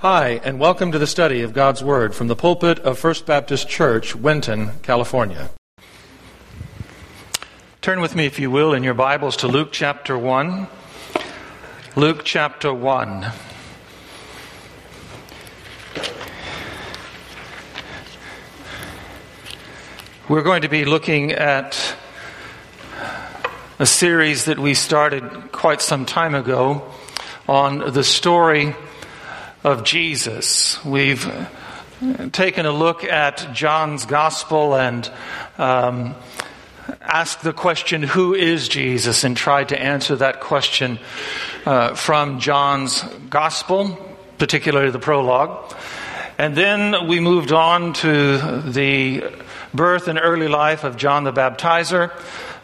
Hi, and welcome to the study of God's Word from the pulpit of First Baptist Church, Winton, California. Turn with me, if you will, in your Bibles to Luke chapter 1. Luke chapter 1. We're going to be looking at a series that we started quite some time ago on the story of Jesus. We've taken a look at John's gospel and um, asked the question, Who is Jesus? and tried to answer that question uh, from John's gospel, particularly the prologue. And then we moved on to the birth and early life of John the Baptizer,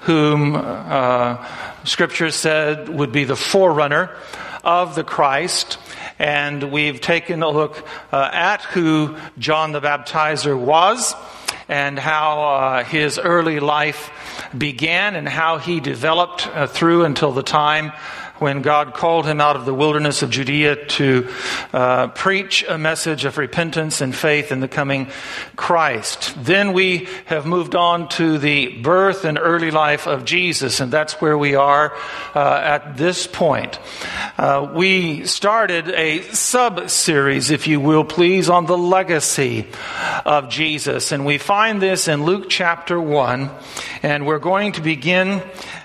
whom uh, Scripture said would be the forerunner of the Christ and we've taken a look uh, at who John the Baptizer was and how uh, his early life began and how he developed uh, through until the time when God called him out of the wilderness of Judea to uh, preach a message of repentance and faith in the coming Christ. Then we have moved on to the birth and early life of Jesus, and that's where we are uh, at this point. Uh, we started a sub series, if you will, please, on the legacy of Jesus, and we find this in Luke chapter 1, and we're going to begin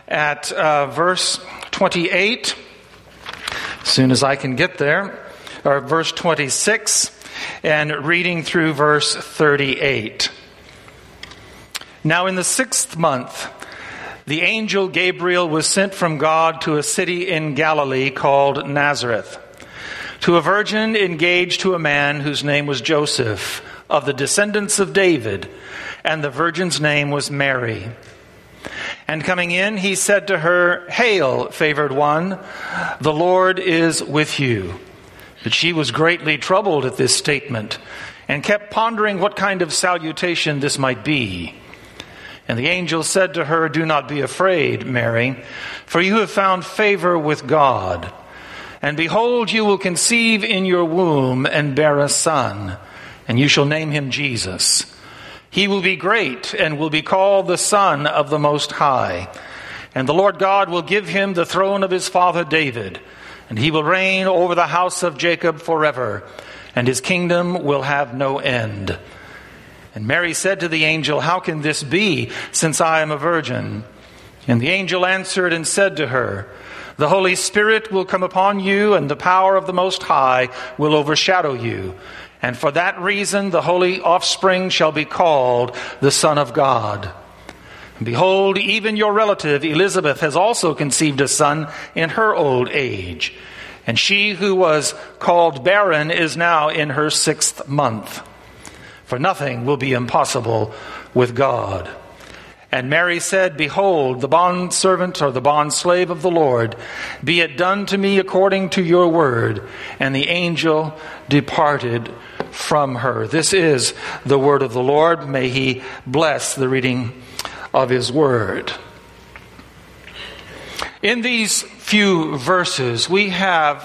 at uh, verse 28, as soon as I can get there, or verse 26, and reading through verse 38. Now, in the sixth month, the angel Gabriel was sent from God to a city in Galilee called Nazareth, to a virgin engaged to a man whose name was Joseph, of the descendants of David, and the virgin's name was Mary. And coming in, he said to her, Hail, favored one, the Lord is with you. But she was greatly troubled at this statement and kept pondering what kind of salutation this might be. And the angel said to her, Do not be afraid, Mary, for you have found favor with God. And behold, you will conceive in your womb and bear a son, and you shall name him Jesus. He will be great and will be called the Son of the Most High. And the Lord God will give him the throne of his father David, and he will reign over the house of Jacob forever, and his kingdom will have no end. And Mary said to the angel, How can this be, since I am a virgin? And the angel answered and said to her, The Holy Spirit will come upon you, and the power of the Most High will overshadow you. And for that reason, the holy offspring shall be called the Son of God. Behold, even your relative Elizabeth has also conceived a son in her old age. And she who was called barren is now in her sixth month. For nothing will be impossible with God. And Mary said, Behold, the bondservant or the bondslave of the Lord, be it done to me according to your word. And the angel departed from her. This is the word of the Lord. May he bless the reading of his word. In these few verses, we have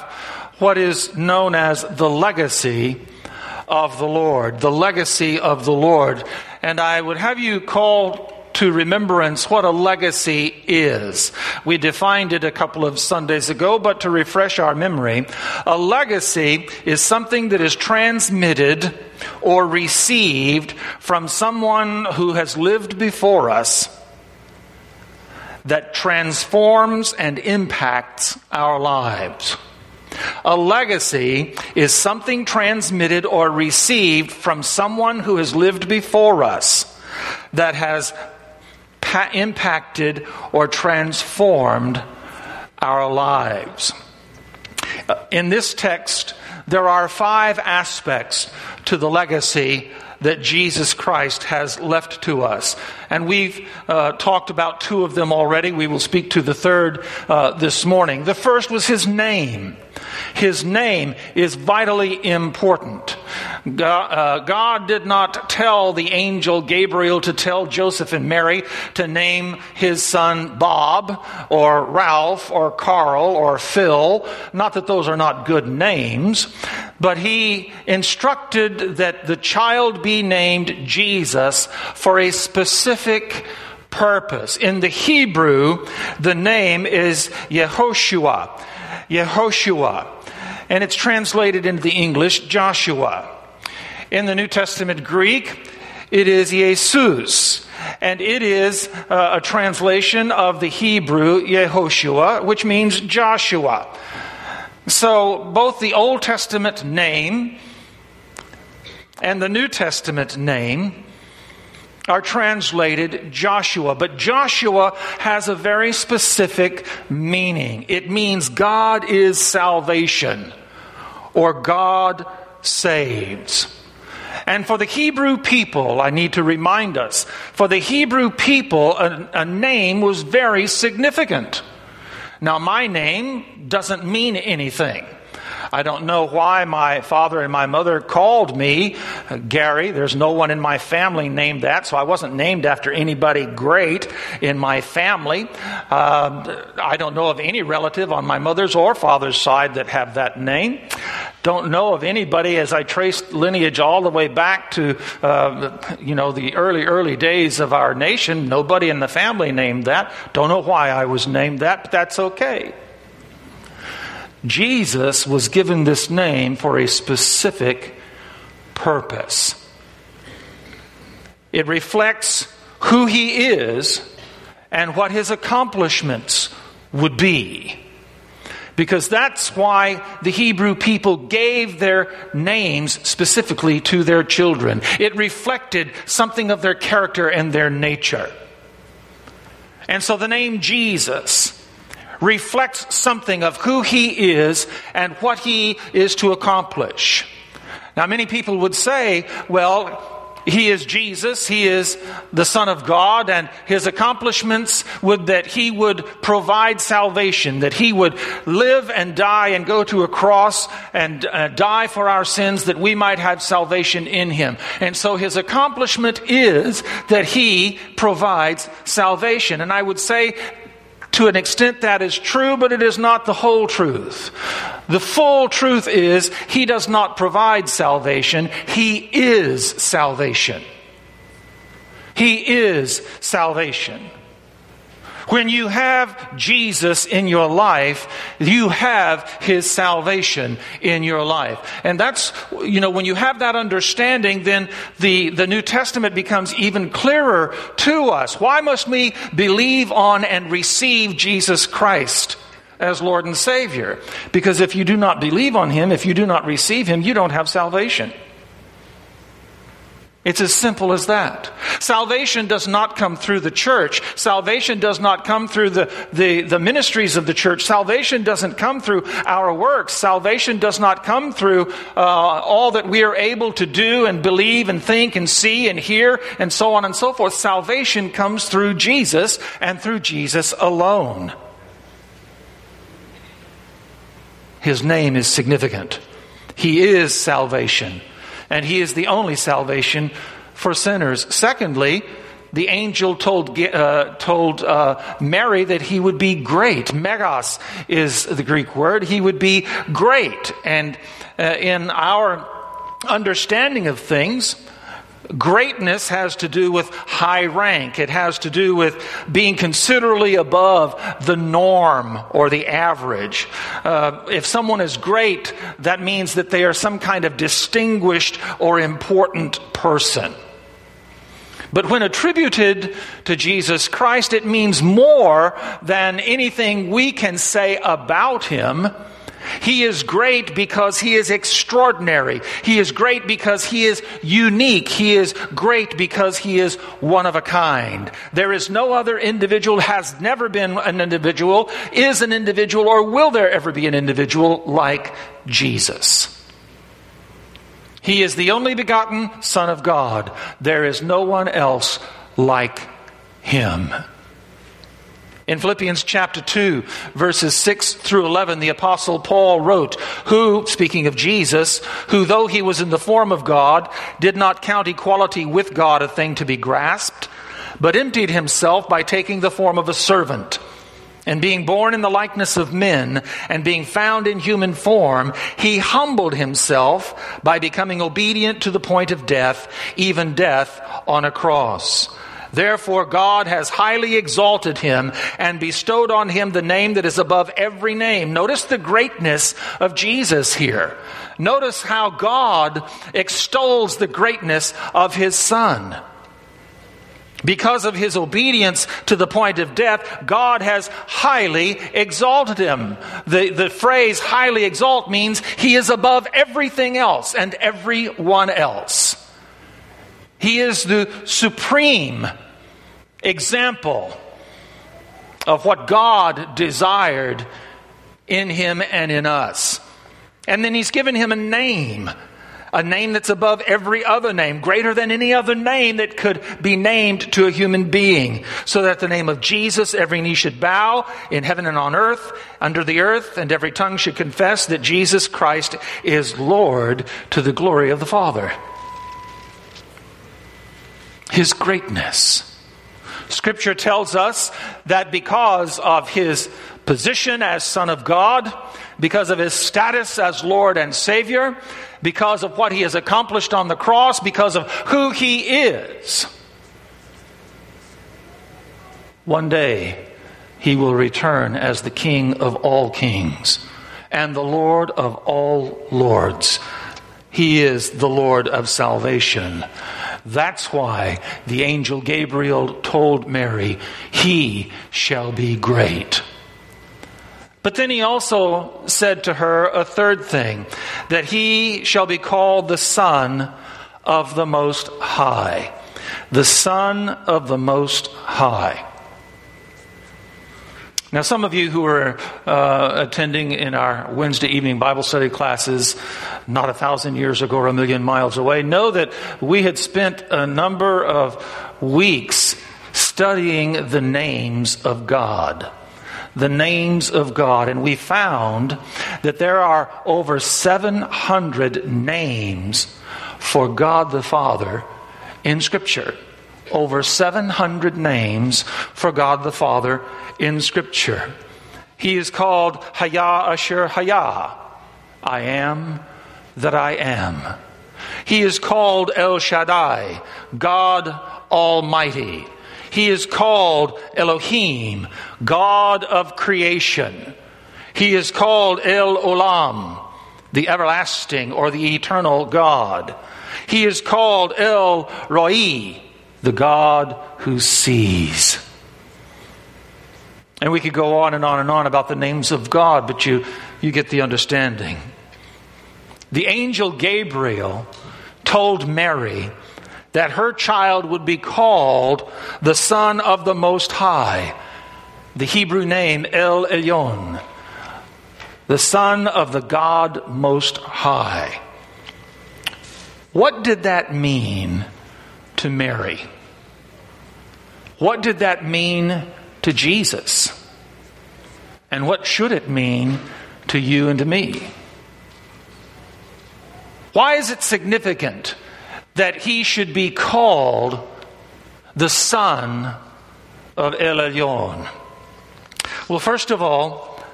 what is known as the legacy of the Lord. The legacy of the Lord. And I would have you call to remembrance what a legacy is. We defined it a couple of Sundays ago, but to refresh our memory, a legacy is something that is transmitted or received from someone who has lived before us that transforms and impacts our lives. A legacy is something transmitted or received from someone who has lived before us that has impacted or transformed our lives. Uh, in this text, there are five aspects to the legacy that Jesus Christ has left to us. And we've uh, talked about two of them already. We will speak to the third uh, this morning. The first was his name. His name is vitally important. God, uh, God did not tell the angel Gabriel to tell Joseph and Mary to name his son Bob or Ralph or Carl or Phil. Not that those are not good names, but he instructed that the child be named Jesus for a specific purpose. In the Hebrew, the name is Yehoshua. Yehoshua. And it's translated into the English Joshua. In the New Testament Greek, it is Jesus. And it is uh, a translation of the Hebrew Yehoshua, which means Joshua. So both the Old Testament name and the New Testament name are translated Joshua, but Joshua has a very specific meaning. It means God is salvation or God saves. And for the Hebrew people, I need to remind us, for the Hebrew people, a, a, name was very significant. Now, my name doesn't mean anything. I don't know why my father and my mother called me uh, Gary. There's no one in my family named that, so I wasn't named after anybody great in my family. Uh, I don't know of any relative on my mother's or father's side that have that name. Don't know of anybody as I traced lineage all the way back to, uh, you know, the early, early days of our nation. Nobody in the family named that. Don't know why I was named that, but that's okay. Jesus was given this name for a specific purpose. It reflects who he is and what his accomplishments would be. Because that's why the Hebrew people gave their names specifically to their children. It reflected something of their character and their nature. And so the name Jesus reflects something of who he is and what he is to accomplish. Now, many people would say, well, he is Jesus, he is the Son of God, and his accomplishments would that he would provide salvation, that he would live and die and go to a cross and uh, die for our sins that we might have salvation in him. And so his accomplishment is that he provides salvation. And I would say to an extent, that is true, but it is not the whole truth. The full truth is, He does not provide salvation, He is salvation. He is salvation. When you have Jesus in your life, you have His salvation in your life. And that's, you know, when you have that understanding, then the, the New Testament becomes even clearer to us. Why must we believe on and receive Jesus Christ? As Lord and Savior. Because if you do not believe on Him, if you do not receive Him, you don't have salvation. It's as simple as that. Salvation does not come through the church. Salvation does not come through the, the, the, ministries of the church. Salvation doesn't come through our works. Salvation does not come through uh, all that we are able to do and believe and think and see and hear and so on and so forth. Salvation comes through Jesus and through Jesus alone. His name is significant. He is salvation and he is the only salvation for sinners. Secondly, the angel told, uh, told uh, Mary that he would be great. Megas is the Greek word. He would be great. And uh, in our understanding of things, Greatness has to do with high rank. It has to do with being considerably above the norm or the average. Uh, if someone is great, that means that they are some kind of distinguished or important person. But when attributed to Jesus Christ, it means more than anything we can say about him. He is great because he is extraordinary. He is great because he is unique. He is great because he is one of a kind. There is no other individual, has never been an individual, is an individual, or will there ever be an individual like Jesus. He is the only begotten Son of God. There is no one else like him. In Philippians chapter 2, verses 6 through 11, the Apostle Paul wrote, Who, speaking of Jesus, who though he was in the form of God, did not count equality with God a thing to be grasped, but emptied himself by taking the form of a servant. And being born in the likeness of men, and being found in human form, he humbled himself by becoming obedient to the point of death, even death on a cross. Therefore, God has highly exalted him and bestowed on him the name that is above every name. Notice the greatness of Jesus here. Notice how God extols the greatness of his Son. Because of his obedience to the point of death, God has highly exalted him. The, the phrase highly exalt means he is above everything else and everyone else. He is the supreme example of what God desired in him and in us. And then he's given him a name, a name that's above every other name, greater than any other name that could be named to a human being. So that the name of Jesus, every knee should bow in heaven and on earth, under the earth, and every tongue should confess that Jesus Christ is Lord to the glory of the Father. His greatness Scripture tells us that because of his position as Son of God, because of his status as Lord and Savior, because of what he has accomplished on the cross, because of who he is, one day he will return as the King of all kings and the Lord of all lords. He is the Lord of salvation. That's why the angel Gabriel told Mary, He shall be great. But then he also said to her a third thing that he shall be called the Son of the Most High. The Son of the Most High. Now, some of you who are uh, attending in our Wednesday evening Bible study classes, not a thousand years ago or a million miles away, know that we had spent a number of weeks studying the names of God. The names of God. And we found that there are over 700 names for God the Father in Scripture. Over 700 names for God the Father in Scripture. He is called Haya Asher Haya. I am that I am. He is called El Shaddai, God Almighty. He is called Elohim, God of creation. He is called El Olam, the everlasting or the eternal God. He is called El Roi, the God who sees. And we could go on and on and on about the names of God, but you, you get the understanding. The angel Gabriel told Mary that her child would be called the Son of the Most High, the Hebrew name El Elyon, the Son of the God Most High. What did that mean to Mary? What did that mean to Jesus? And what should it mean to you and to me? Why is it significant that he should be called the son of El Elyon? Well, first of all,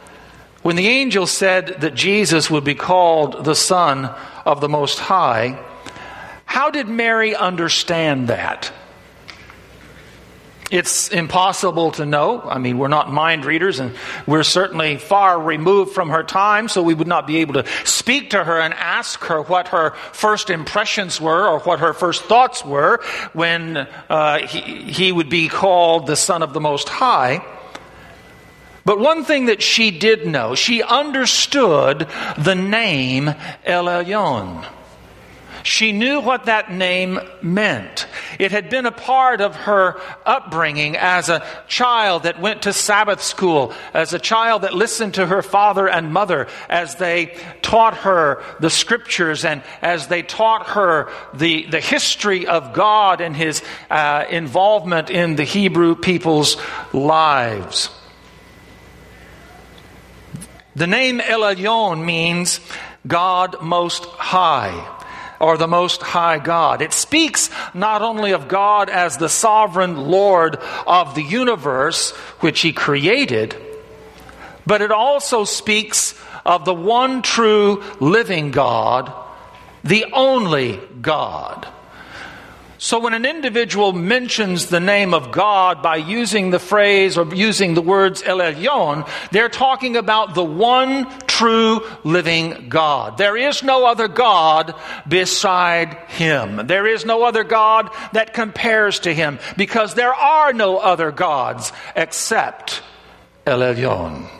when the angel said that Jesus would be called the Son of the Most High, how did Mary understand that? It's impossible to know. I mean, we're not mind readers, and we're certainly far removed from her time, so we would not be able to speak to her and ask her what her first impressions were or what her first thoughts were when uh, he, he would be called the Son of the Most High. But one thing that she did know, she understood the name El. She knew what that name meant. It had been a part of her upbringing as a child that went to Sabbath school, as a child that listened to her father and mother as they taught her the scriptures and as they taught her the, the history of God and his uh, involvement in the Hebrew people's lives. The name El Elyon means God Most High or the Most High God. It speaks not only of God as the sovereign Lord of the universe, which He created, but it also speaks of the one true living God, the only God. So when an individual mentions the name of God by using the phrase or using the words El Elyon, they're talking about the one true living God. There is no other God beside him. There is no other God that compares to him because there are no other gods except El Elyon.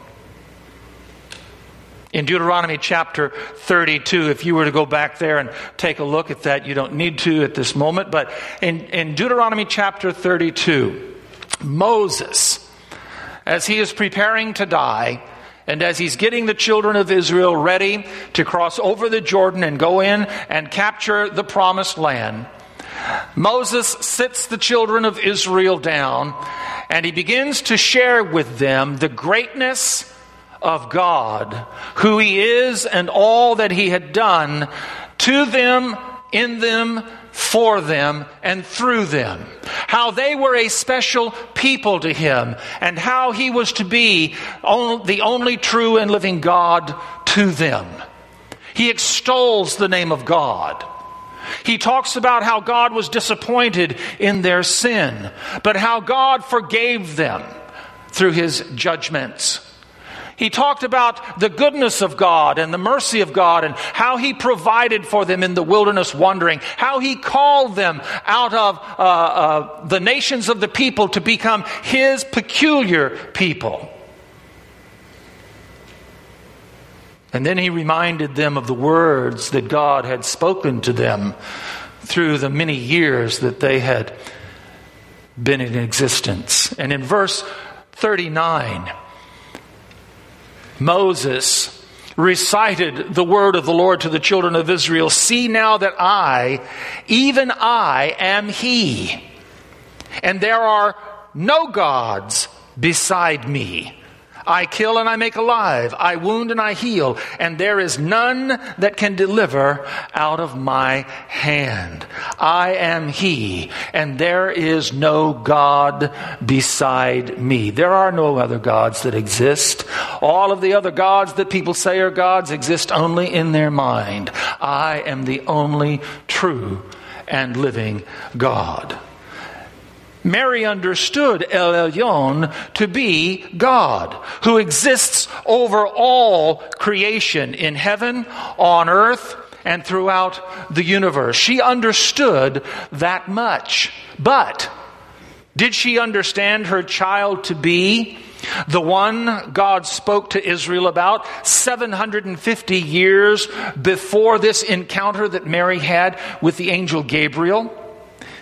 In Deuteronomy chapter 32, if you were to go back there and take a look at that, you don't need to at this moment, but in, in Deuteronomy chapter 32, Moses, as he is preparing to die, and as he's getting the children of Israel ready to cross over the Jordan and go in and capture the promised land, Moses sits the children of Israel down and he begins to share with them the greatness of God, who He is, and all that He had done to them, in them, for them, and through them. How they were a special people to Him, and how He was to be the only true and living God to them. He extols the name of God. He talks about how God was disappointed in their sin, but how God forgave them through his judgments. He talked about the goodness of God and the mercy of God and how He provided for them in the wilderness wandering, how He called them out of uh, uh, the nations of the people to become His peculiar people. And then He reminded them of the words that God had spoken to them through the many years that they had been in existence. And in verse 39, Moses recited the word of the Lord to the children of Israel See now that I, even I, am He, and there are no gods beside me. I kill and I make alive. I wound and I heal. And there is none that can deliver out of my hand. I am He, and there is no God beside me. There are no other gods that exist. All of the other gods that people say are gods exist only in their mind. I am the only true and living God. Mary understood El Elyon to be God, who exists over all creation in heaven, on earth, and throughout the universe. She understood that much. But did she understand her child to be the one God spoke to Israel about 750 years before this encounter that Mary had with the angel Gabriel?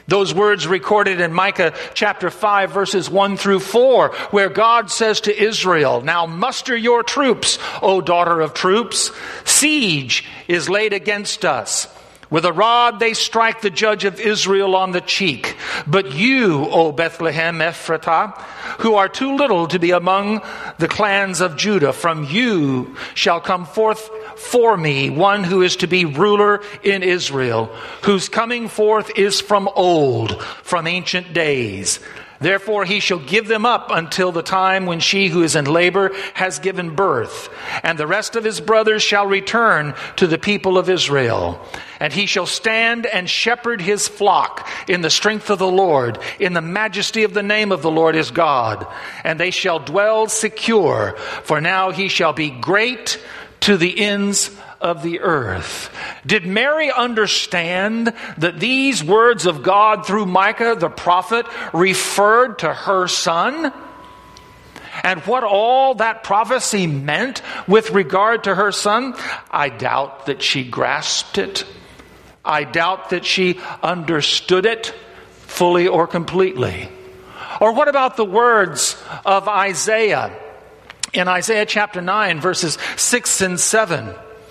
Those words recorded in Micah chapter 5 verses 1 through 4, where God says to Israel, Now muster your troops, O daughter of troops. Siege is laid against us. With a rod they strike the judge of Israel on the cheek. But you, O Bethlehem Ephratah, who are too little to be among the clans of Judah, from you shall come forth for me one who is to be ruler in Israel, whose coming forth is from old, from ancient days. Therefore, he shall give them up until the time when she who is in labor has given birth. And the rest of his brothers shall return to the people of Israel. And he shall stand and shepherd his flock in the strength of the Lord, in the majesty of the name of the Lord his God. And they shall dwell secure, for now he shall be great to the ends of the earth. Did Mary understand that these words of God through Micah the prophet referred to her son? And what all that prophecy meant with regard to her son? I doubt that she grasped it. I doubt that she understood it fully or completely. Or what about the words of Isaiah in Isaiah chapter 9, verses 6 and 7?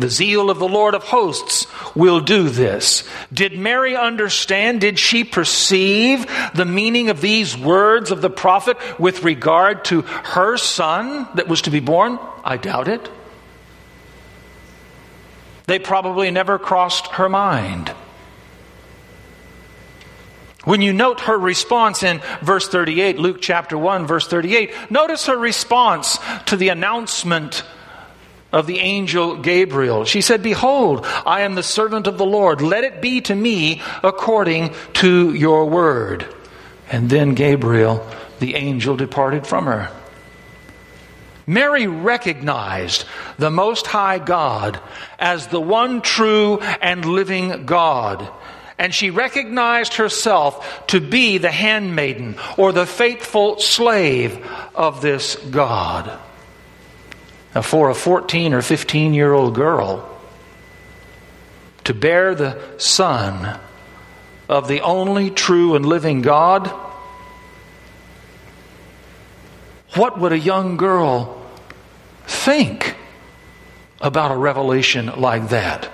The zeal of the Lord of hosts will do this. Did Mary understand? Did she perceive the meaning of these words of the prophet with regard to her son that was to be born? I doubt it. They probably never crossed her mind. When you note her response in verse 38, Luke chapter 1, verse 38, notice her response to the announcement of the angel Gabriel. She said, Behold, I am the servant of the Lord. Let it be to me according to your word. And then Gabriel, the angel, departed from her. Mary recognized the Most High God as the one true and living God. And she recognized herself to be the handmaiden or the faithful slave of this God. Now, for a 14 or 15 year old girl to bear the son of the only true and living God, what would a young girl think about a revelation like that?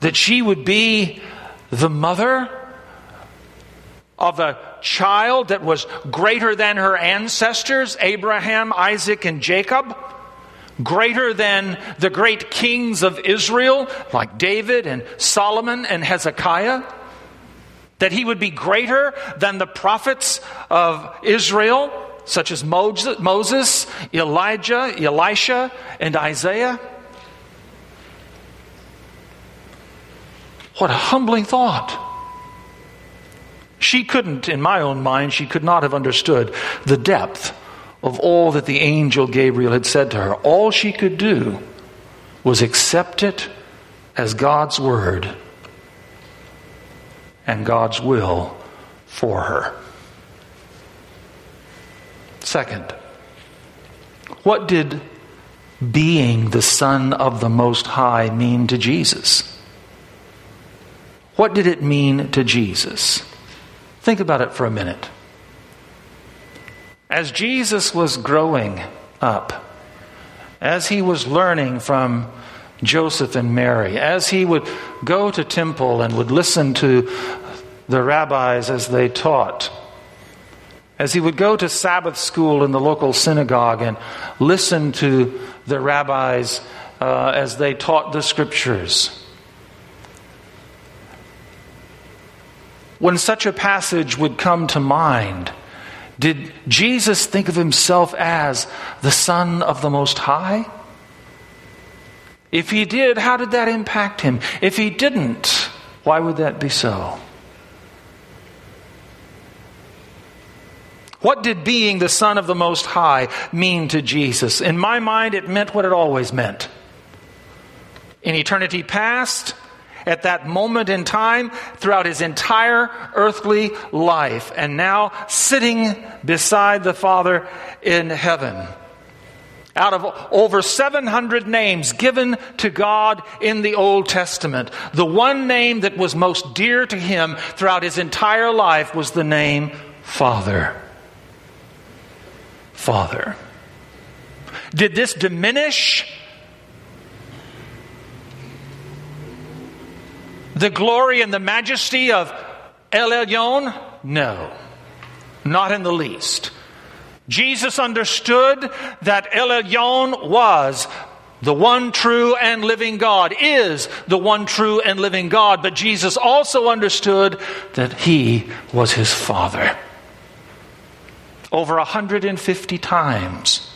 That she would be the mother of a child that was greater than her ancestors, Abraham, Isaac, and Jacob, greater than the great kings of Israel, like David and Solomon and Hezekiah, that he would be greater than the prophets of Israel, such as Moses, Elijah, Elisha, and Isaiah. What a humbling thought. She couldn't, in my own mind, she could not have understood the depth of all that the angel Gabriel had said to her. All she could do was accept it as God's word and God's will for her. Second, what did being the Son of the Most High mean to Jesus? What did it mean to Jesus? Think about it for a minute. As Jesus was growing up, as he was learning from Joseph and Mary, as he would go to temple and would listen to the rabbis as they taught, as he would go to Sabbath school in the local synagogue and listen to the rabbis uh, as they taught the scriptures, when such a passage would come to mind, did Jesus think of himself as the Son of the Most High? If he did, how did that impact him? If he didn't, why would that be so? What did being the Son of the Most High mean to Jesus? In my mind, it meant what it always meant. In eternity past, at that moment in time throughout his entire earthly life, and now sitting beside the Father in heaven. Out of over 700 names given to God in the Old Testament, the one name that was most dear to him throughout his entire life was the name Father. Father. Did this diminish the glory and the majesty of El Elyon? No, not in the least. Jesus understood that El Elyon was the one true and living God, is the one true and living God, but Jesus also understood that he was his Father. Over 150 times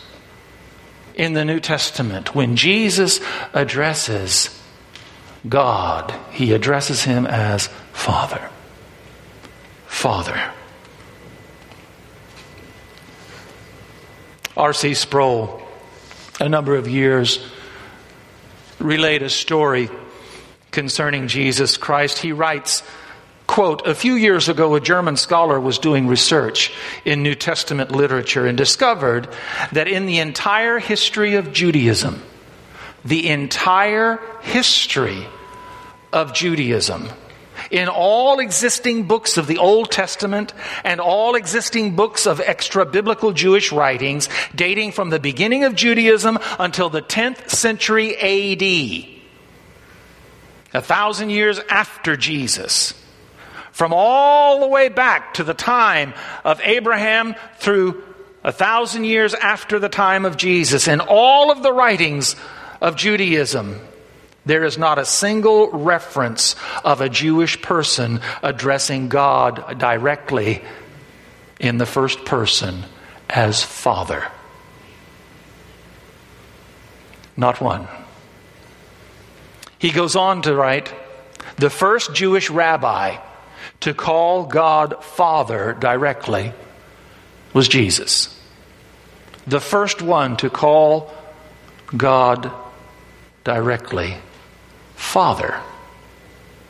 in the New Testament, when Jesus addresses God, he addresses him as Father. Father. R.C. Sproul, a number of years relate a story concerning Jesus Christ. He writes, quote, a few years ago, a German scholar was doing research in New Testament literature and discovered that in the entire history of Judaism, the entire history of Judaism, in all existing books of the Old Testament and all existing books of extra biblical Jewish writings dating from the beginning of Judaism until the 10th century AD, a thousand years after Jesus. From all the way back to the time of Abraham through a thousand years after the time of Jesus, in all of the writings of Judaism, there is not a single reference of a Jewish person addressing God directly in the first person as Father. Not one. He goes on to write the first Jewish rabbi to call God Father directly was Jesus. The first one to call God directly Father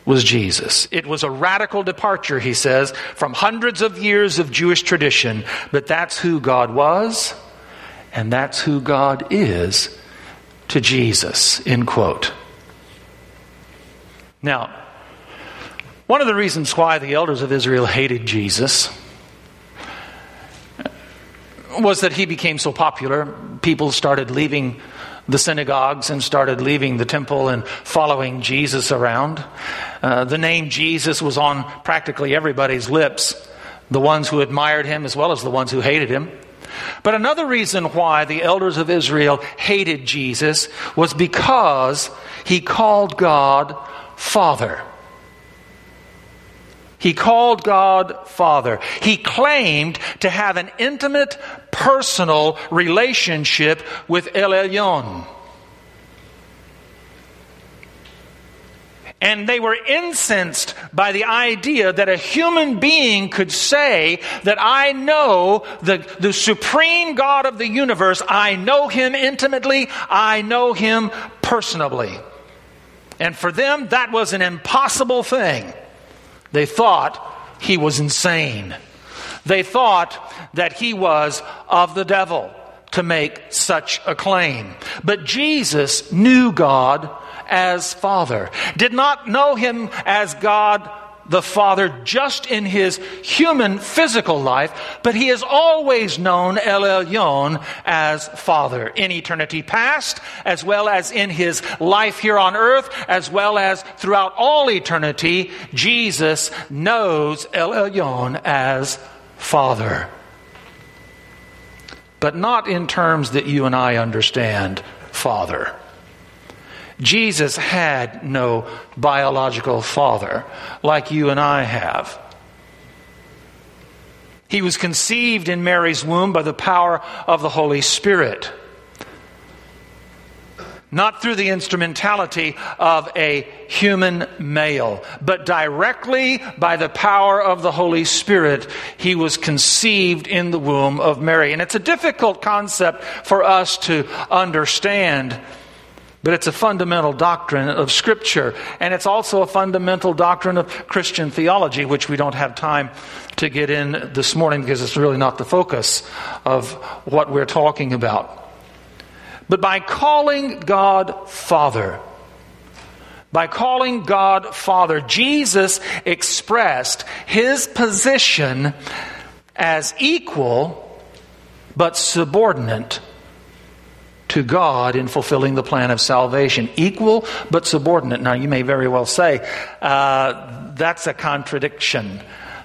was Jesus. It was a radical departure, he says, from hundreds of years of Jewish tradition, but that's who God was, and that's who God is to Jesus. End quote. Now, one of the reasons why the elders of Israel hated Jesus was that he became so popular. People started leaving the synagogues and started leaving the temple and following Jesus around. Uh, the name Jesus was on practically everybody's lips, the ones who admired him as well as the ones who hated him. But another reason why the elders of Israel hated Jesus was because he called God Father. He called God Father. He claimed to have an intimate, personal relationship with El Elyon. And they were incensed by the idea that a human being could say that I know the, the supreme God of the universe. I know him intimately. I know him personally. And for them, that was an impossible thing. They thought he was insane. They thought that he was of the devil to make such a claim. But Jesus knew God as Father, did not know him as God the Father just in his human physical life, but he has always known El Elyon as Father in eternity past, as well as in his life here on earth, as well as throughout all eternity. Jesus knows El Elyon as Father. But not in terms that you and I understand Father. Jesus had no biological father like you and I have. He was conceived in Mary's womb by the power of the Holy Spirit. Not through the instrumentality of a human male, but directly by the power of the Holy Spirit, he was conceived in the womb of Mary. And it's a difficult concept for us to understand but it's a fundamental doctrine of Scripture, and it's also a fundamental doctrine of Christian theology, which we don't have time to get in this morning because it's really not the focus of what we're talking about. But by calling God Father, by calling God Father, Jesus expressed his position as equal but subordinate to God in fulfilling the plan of salvation. Equal but subordinate. Now, you may very well say uh, that's a contradiction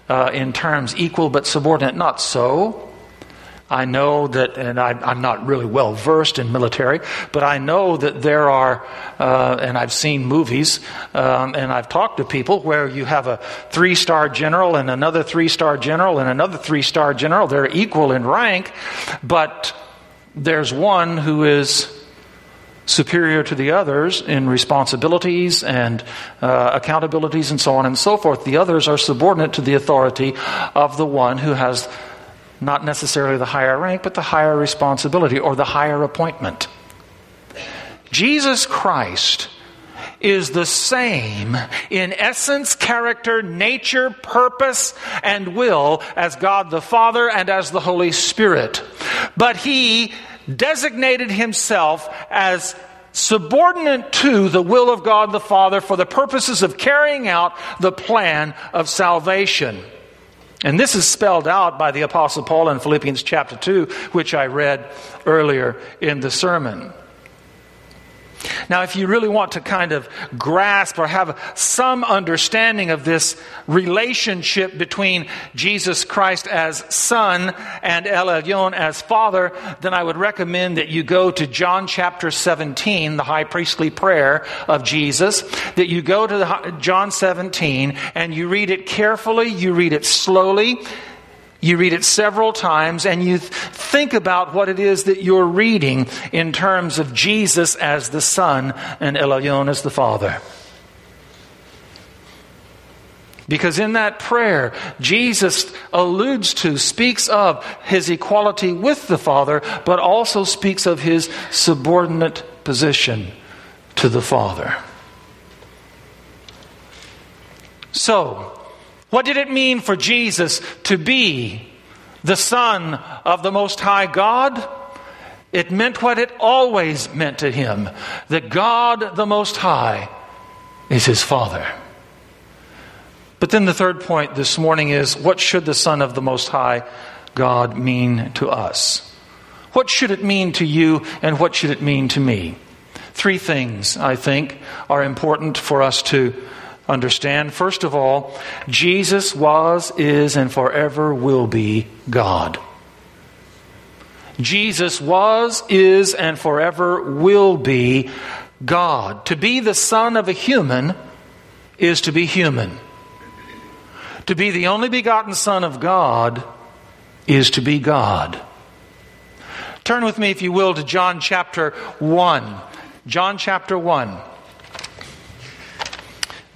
uh, in terms equal but subordinate. Not so. I know that, and I, am not really well versed in military, but I know that there are, uh, and I've seen movies, um, and I've talked to people where you have a three star general and another three star general and another three star general. They're equal in rank, but there's one who is superior to the others in responsibilities and uh, accountabilities and so on and so forth. The others are subordinate to the authority of the one who has not necessarily the higher rank, but the higher responsibility or the higher appointment. Jesus Christ is the same in essence, character, nature, purpose, and will as God the Father and as the Holy Spirit. But he designated himself as subordinate to the will of God the Father for the purposes of carrying out the plan of salvation. And this is spelled out by the Apostle Paul in Philippians chapter 2, which I read earlier in the sermon. Now, if you really want to kind of grasp or have some understanding of this relationship between Jesus Christ as Son and El Elyon as Father, then I would recommend that you go to John chapter 17, the high priestly prayer of Jesus, that you go to John 17 and you read it carefully, you read it slowly, you read it several times and you think about what it is that you're reading in terms of Jesus as the Son and Elyon as the Father. Because in that prayer, Jesus alludes to, speaks of his equality with the Father, but also speaks of his subordinate position to the Father. So, what did it mean for Jesus to be the Son of the Most High God? It meant what it always meant to him that God the Most High is his Father. But then the third point this morning is what should the Son of the Most High God mean to us? What should it mean to you and what should it mean to me? Three things, I think, are important for us to understand. First of all, Jesus was, is, and forever will be God. Jesus was, is, and forever will be God. To be the son of a human is to be human. To be the only begotten Son of God is to be God. Turn with me, if you will, to John chapter 1. John chapter 1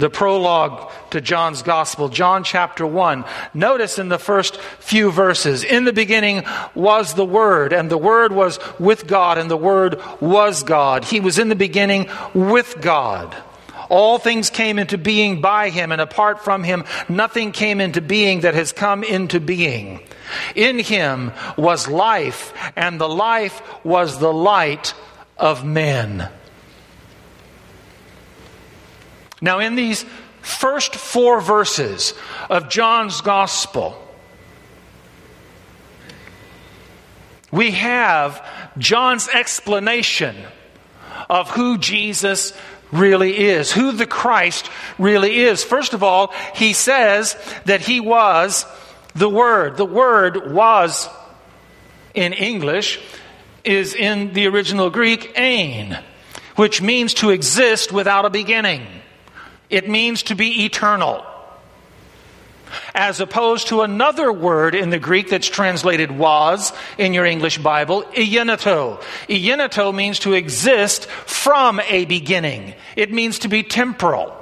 the prologue to John's Gospel, John chapter 1. Notice in the first few verses, in the beginning was the Word, and the Word was with God, and the Word was God. He was in the beginning with God. All things came into being by him, and apart from him, nothing came into being that has come into being. In him was life, and the life was the light of men. Now, in these first four verses of John's Gospel, we have John's explanation of who Jesus really is, who the Christ really is. First of all, he says that he was the Word. The Word was, in English, is in the original Greek, ein, which means to exist without a beginning. It means to be eternal. As opposed to another word in the Greek that's translated was in your English Bible, egeneto. Egeneto means to exist from a beginning. It means to be temporal.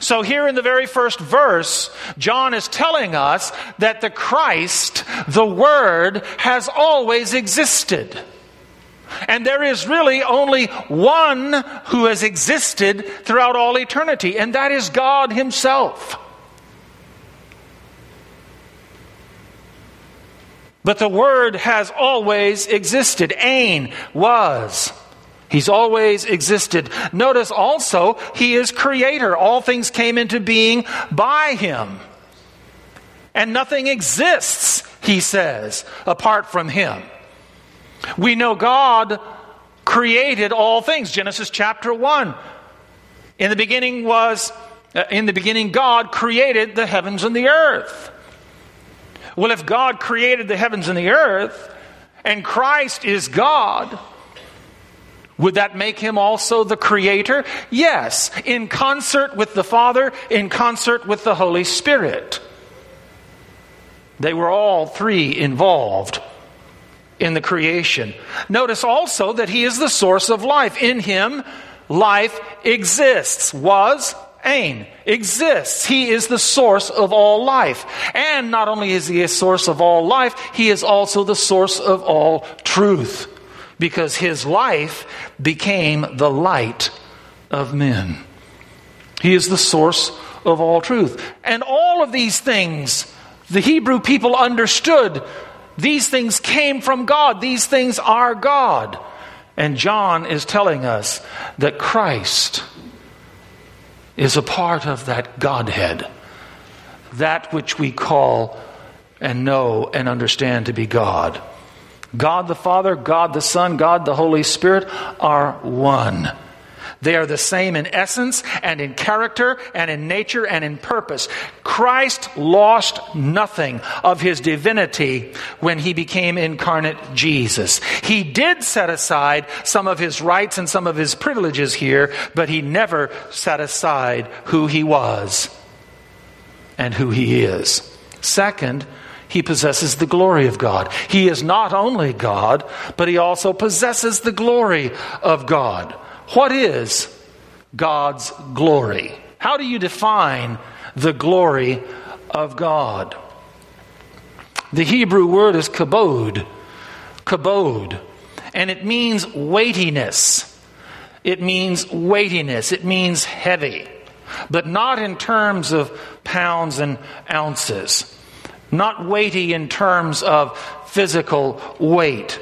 So, here in the very first verse, John is telling us that the Christ, the Word, has always existed. And there is really only one who has existed throughout all eternity, and that is God Himself. But the Word has always existed. Ein was. He's always existed. Notice also, He is Creator. All things came into being by Him. And nothing exists, He says, apart from Him. We know God created all things. Genesis chapter 1. In the beginning was, uh, in the beginning, God created the heavens and the earth. Well, if God created the heavens and the earth, and Christ is God, would that make him also the creator? Yes, in concert with the Father, in concert with the Holy Spirit. They were all three involved in the creation. Notice also that he is the source of life. In him, life exists. Was, ein, exists. He is the source of all life. And not only is he a source of all life, he is also the source of all truth. because his life became the light of men. He is the source of all truth. And all of these things, the Hebrew people understood these things came from God, these things are God. And John is telling us that Christ is a part of that Godhead, that which we call and know and understand to be God. God the Father, God the Son, God the Holy Spirit are one. They are the same in essence and in character and in nature and in purpose. Christ lost nothing of his divinity when he became incarnate Jesus. He did set aside some of his rights and some of his privileges here, but he never set aside who he was and who he is. Second, he possesses the glory of God. He is not only God, but he also possesses the glory of God. What is God's glory? How do you define the glory of God? The Hebrew word is kabod, kabod, and it means weightiness. It means weightiness. It means heavy, but not in terms of pounds and ounces, not weighty in terms of physical weight.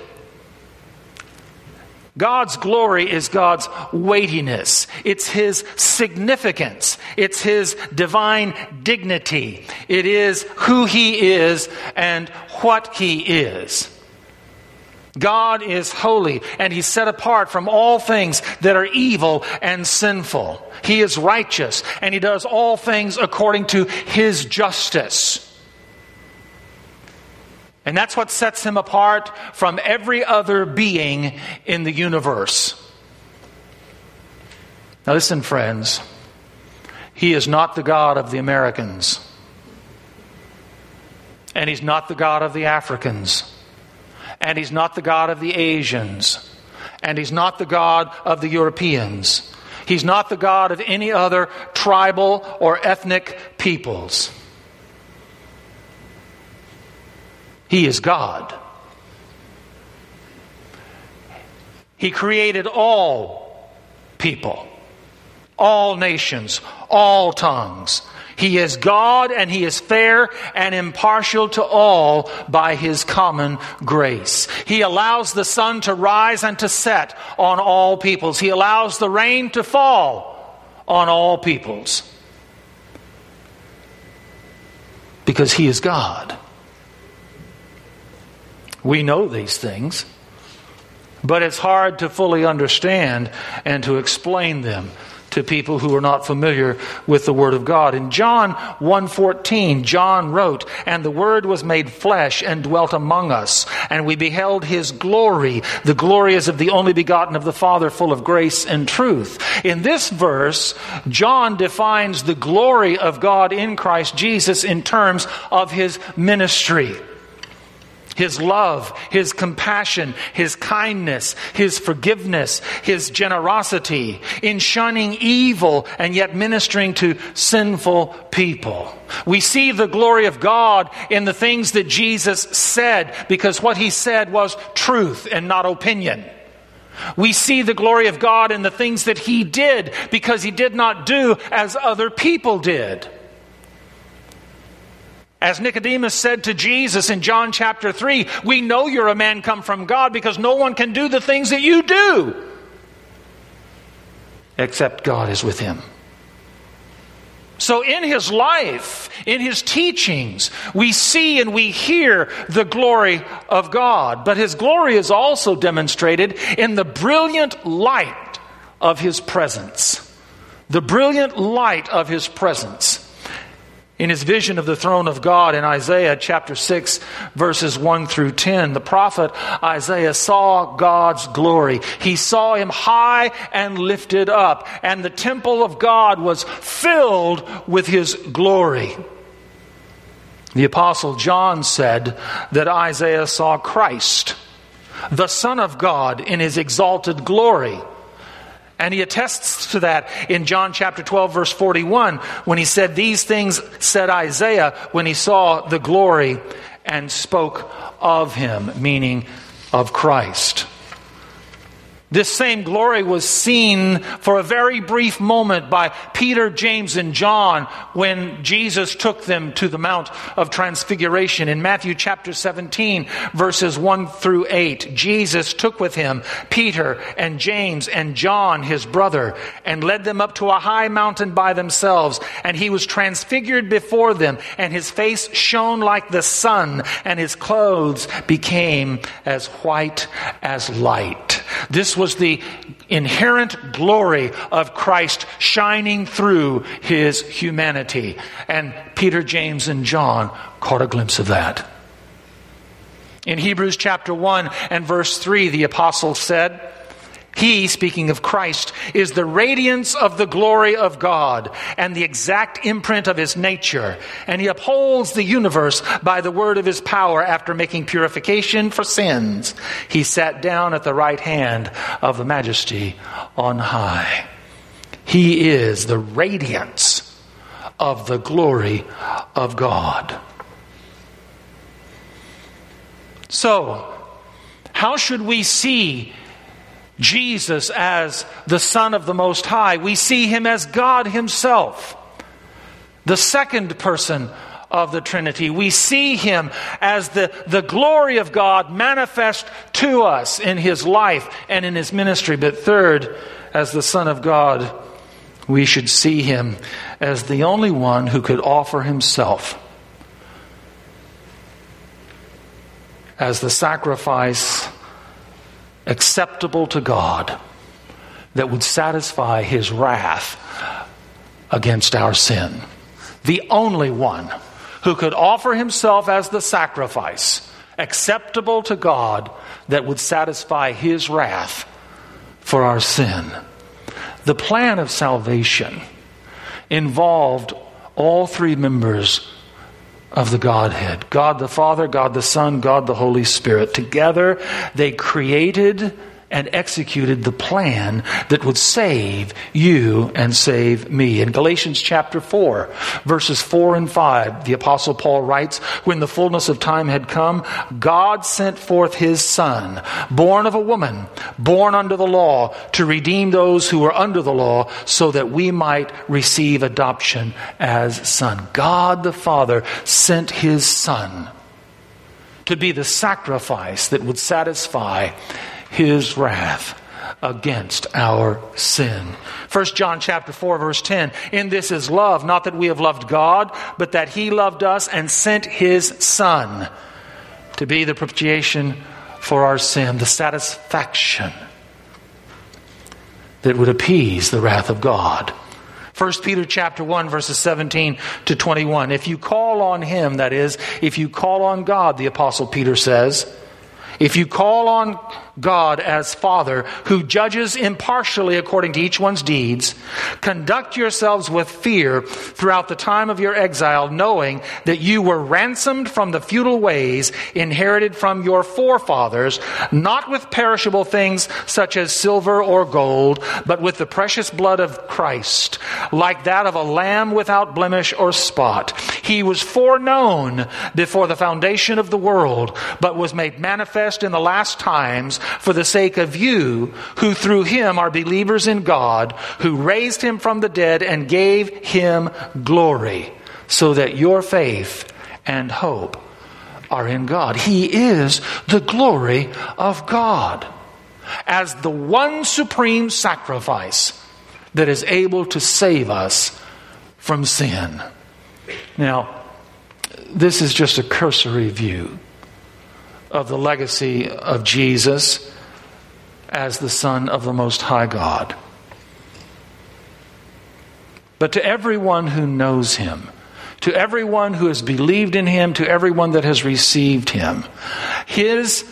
God's glory is God's weightiness. It's His significance. It's His divine dignity. It is who He is and what He is. God is holy and He's set apart from all things that are evil and sinful. He is righteous and He does all things according to His justice. And that's what sets him apart from every other being in the universe. Now, listen, friends. He is not the God of the Americans. And he's not the God of the Africans. And he's not the God of the Asians. And he's not the God of the Europeans. He's not the God of any other tribal or ethnic peoples. He is God. He created all people, all nations, all tongues. He is God and He is fair and impartial to all by His common grace. He allows the sun to rise and to set on all peoples. He allows the rain to fall on all peoples. Because He is God. We know these things, but it's hard to fully understand and to explain them to people who are not familiar with the word of God. In John 1:14, John wrote, "And the word was made flesh and dwelt among us, and we beheld his glory. The glory is of the only begotten of the Father, full of grace and truth." In this verse, John defines the glory of God in Christ Jesus in terms of his ministry. His love, His compassion, His kindness, His forgiveness, His generosity, in shunning evil and yet ministering to sinful people. We see the glory of God in the things that Jesus said because what He said was truth and not opinion. We see the glory of God in the things that He did because He did not do as other people did. As Nicodemus said to Jesus in John chapter 3, we know you're a man come from God because no one can do the things that you do except God is with him. So, in his life, in his teachings, we see and we hear the glory of God. But his glory is also demonstrated in the brilliant light of his presence. The brilliant light of his presence in his vision of the throne of God in Isaiah chapter 6, verses 1 through 10, the prophet Isaiah saw God's glory. He saw him high and lifted up, and the temple of God was filled with his glory. The apostle John said that Isaiah saw Christ, the Son of God, in his exalted glory. And he attests to that in John chapter 12, verse 41, when he said, These things said Isaiah when he saw the glory and spoke of him, meaning of Christ. This same glory was seen for a very brief moment by Peter, James, and John when Jesus took them to the Mount of Transfiguration. In Matthew chapter 17, verses 1 through 8, Jesus took with him Peter and James and John, his brother, and led them up to a high mountain by themselves. And he was transfigured before them, and his face shone like the sun, and his clothes became as white as light. This was the inherent glory of Christ shining through his humanity. And Peter, James, and John caught a glimpse of that. In Hebrews chapter 1 and verse 3, the apostle said, he, speaking of Christ, is the radiance of the glory of God and the exact imprint of his nature. And he upholds the universe by the word of his power after making purification for sins. He sat down at the right hand of the majesty on high. He is the radiance of the glory of God. So, how should we see Jesus as the Son of the Most High. We see him as God himself, the second person of the Trinity. We see him as the, the glory of God manifest to us in his life and in his ministry. But third, as the Son of God, we should see him as the only one who could offer himself as the sacrifice acceptable to God that would satisfy his wrath against our sin. The only one who could offer himself as the sacrifice acceptable to God that would satisfy his wrath for our sin. The plan of salvation involved all three members of the Godhead God the Father, God the Son, God the Holy Spirit. Together, they created and executed the plan that would save you and save me. In Galatians chapter 4, verses 4 and 5, the Apostle Paul writes, When the fullness of time had come, God sent forth his Son, born of a woman, born under the law, to redeem those who were under the law, so that we might receive adoption as son. God the Father sent his Son to be the sacrifice that would satisfy his wrath against our sin. 1 John chapter 4 verse 10. In this is love, not that we have loved God, but that he loved us and sent his son to be the propitiation for our sin, the satisfaction that would appease the wrath of God. 1 Peter chapter 1 verses 17 to 21. If you call on him, that is, if you call on God, the apostle Peter says, if you call on God as Father, who judges impartially according to each one's deeds, conduct yourselves with fear throughout the time of your exile, knowing that you were ransomed from the futile ways inherited from your forefathers, not with perishable things such as silver or gold, but with the precious blood of Christ, like that of a lamb without blemish or spot. He was foreknown before the foundation of the world, but was made manifest manifest in the last times for the sake of you, who through him are believers in God, who raised him from the dead and gave him glory, so that your faith and hope are in God. He is the glory of God as the one supreme sacrifice that is able to save us from sin. Now, this is just a cursory view of the legacy of Jesus as the Son of the Most High God. But to everyone who knows him, to everyone who has believed in him, to everyone that has received him, his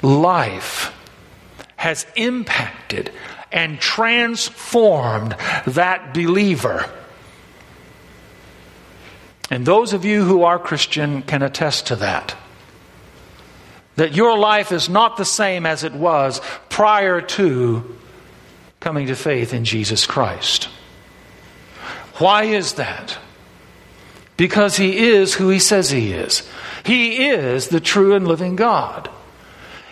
life has impacted and transformed that believer. And those of you who are Christian can attest to that that your life is not the same as it was prior to coming to faith in Jesus Christ. Why is that? Because He is who He says He is. He is the true and living God.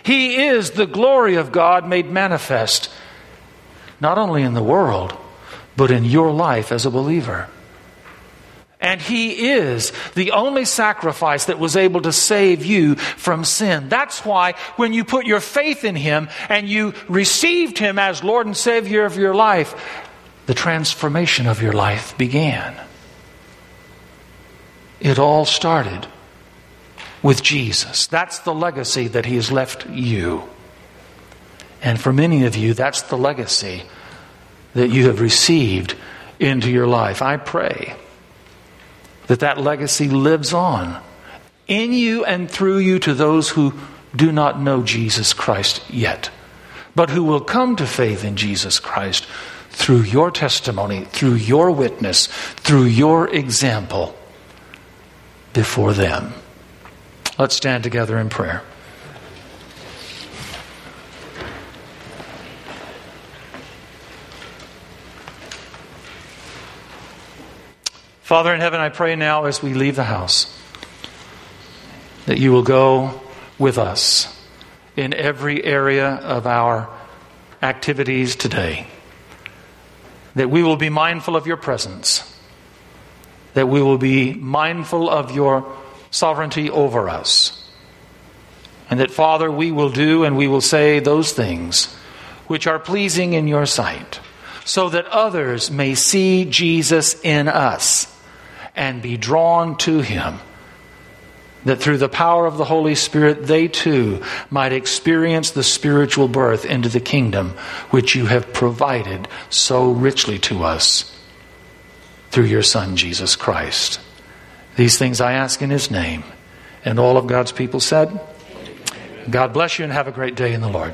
He is the glory of God made manifest, not only in the world, but in your life as a believer. And He is the only sacrifice that was able to save you from sin. That's why when you put your faith in Him and you received Him as Lord and Savior of your life, the transformation of your life began. It all started with Jesus. That's the legacy that He has left you. And for many of you, that's the legacy that you have received into your life. I pray that that legacy lives on in you and through you to those who do not know Jesus Christ yet, but who will come to faith in Jesus Christ through your testimony, through your witness, through your example before them. Let's stand together in prayer. Father in heaven, I pray now as we leave the house that you will go with us in every area of our activities today. That we will be mindful of your presence. That we will be mindful of your sovereignty over us. And that, Father, we will do and we will say those things which are pleasing in your sight, so that others may see Jesus in us and be drawn to him. That through the power of the Holy Spirit, they too might experience the spiritual birth into the kingdom which you have provided so richly to us through your Son, Jesus Christ. These things I ask in His name. And all of God's people said, God bless you and have a great day in the Lord.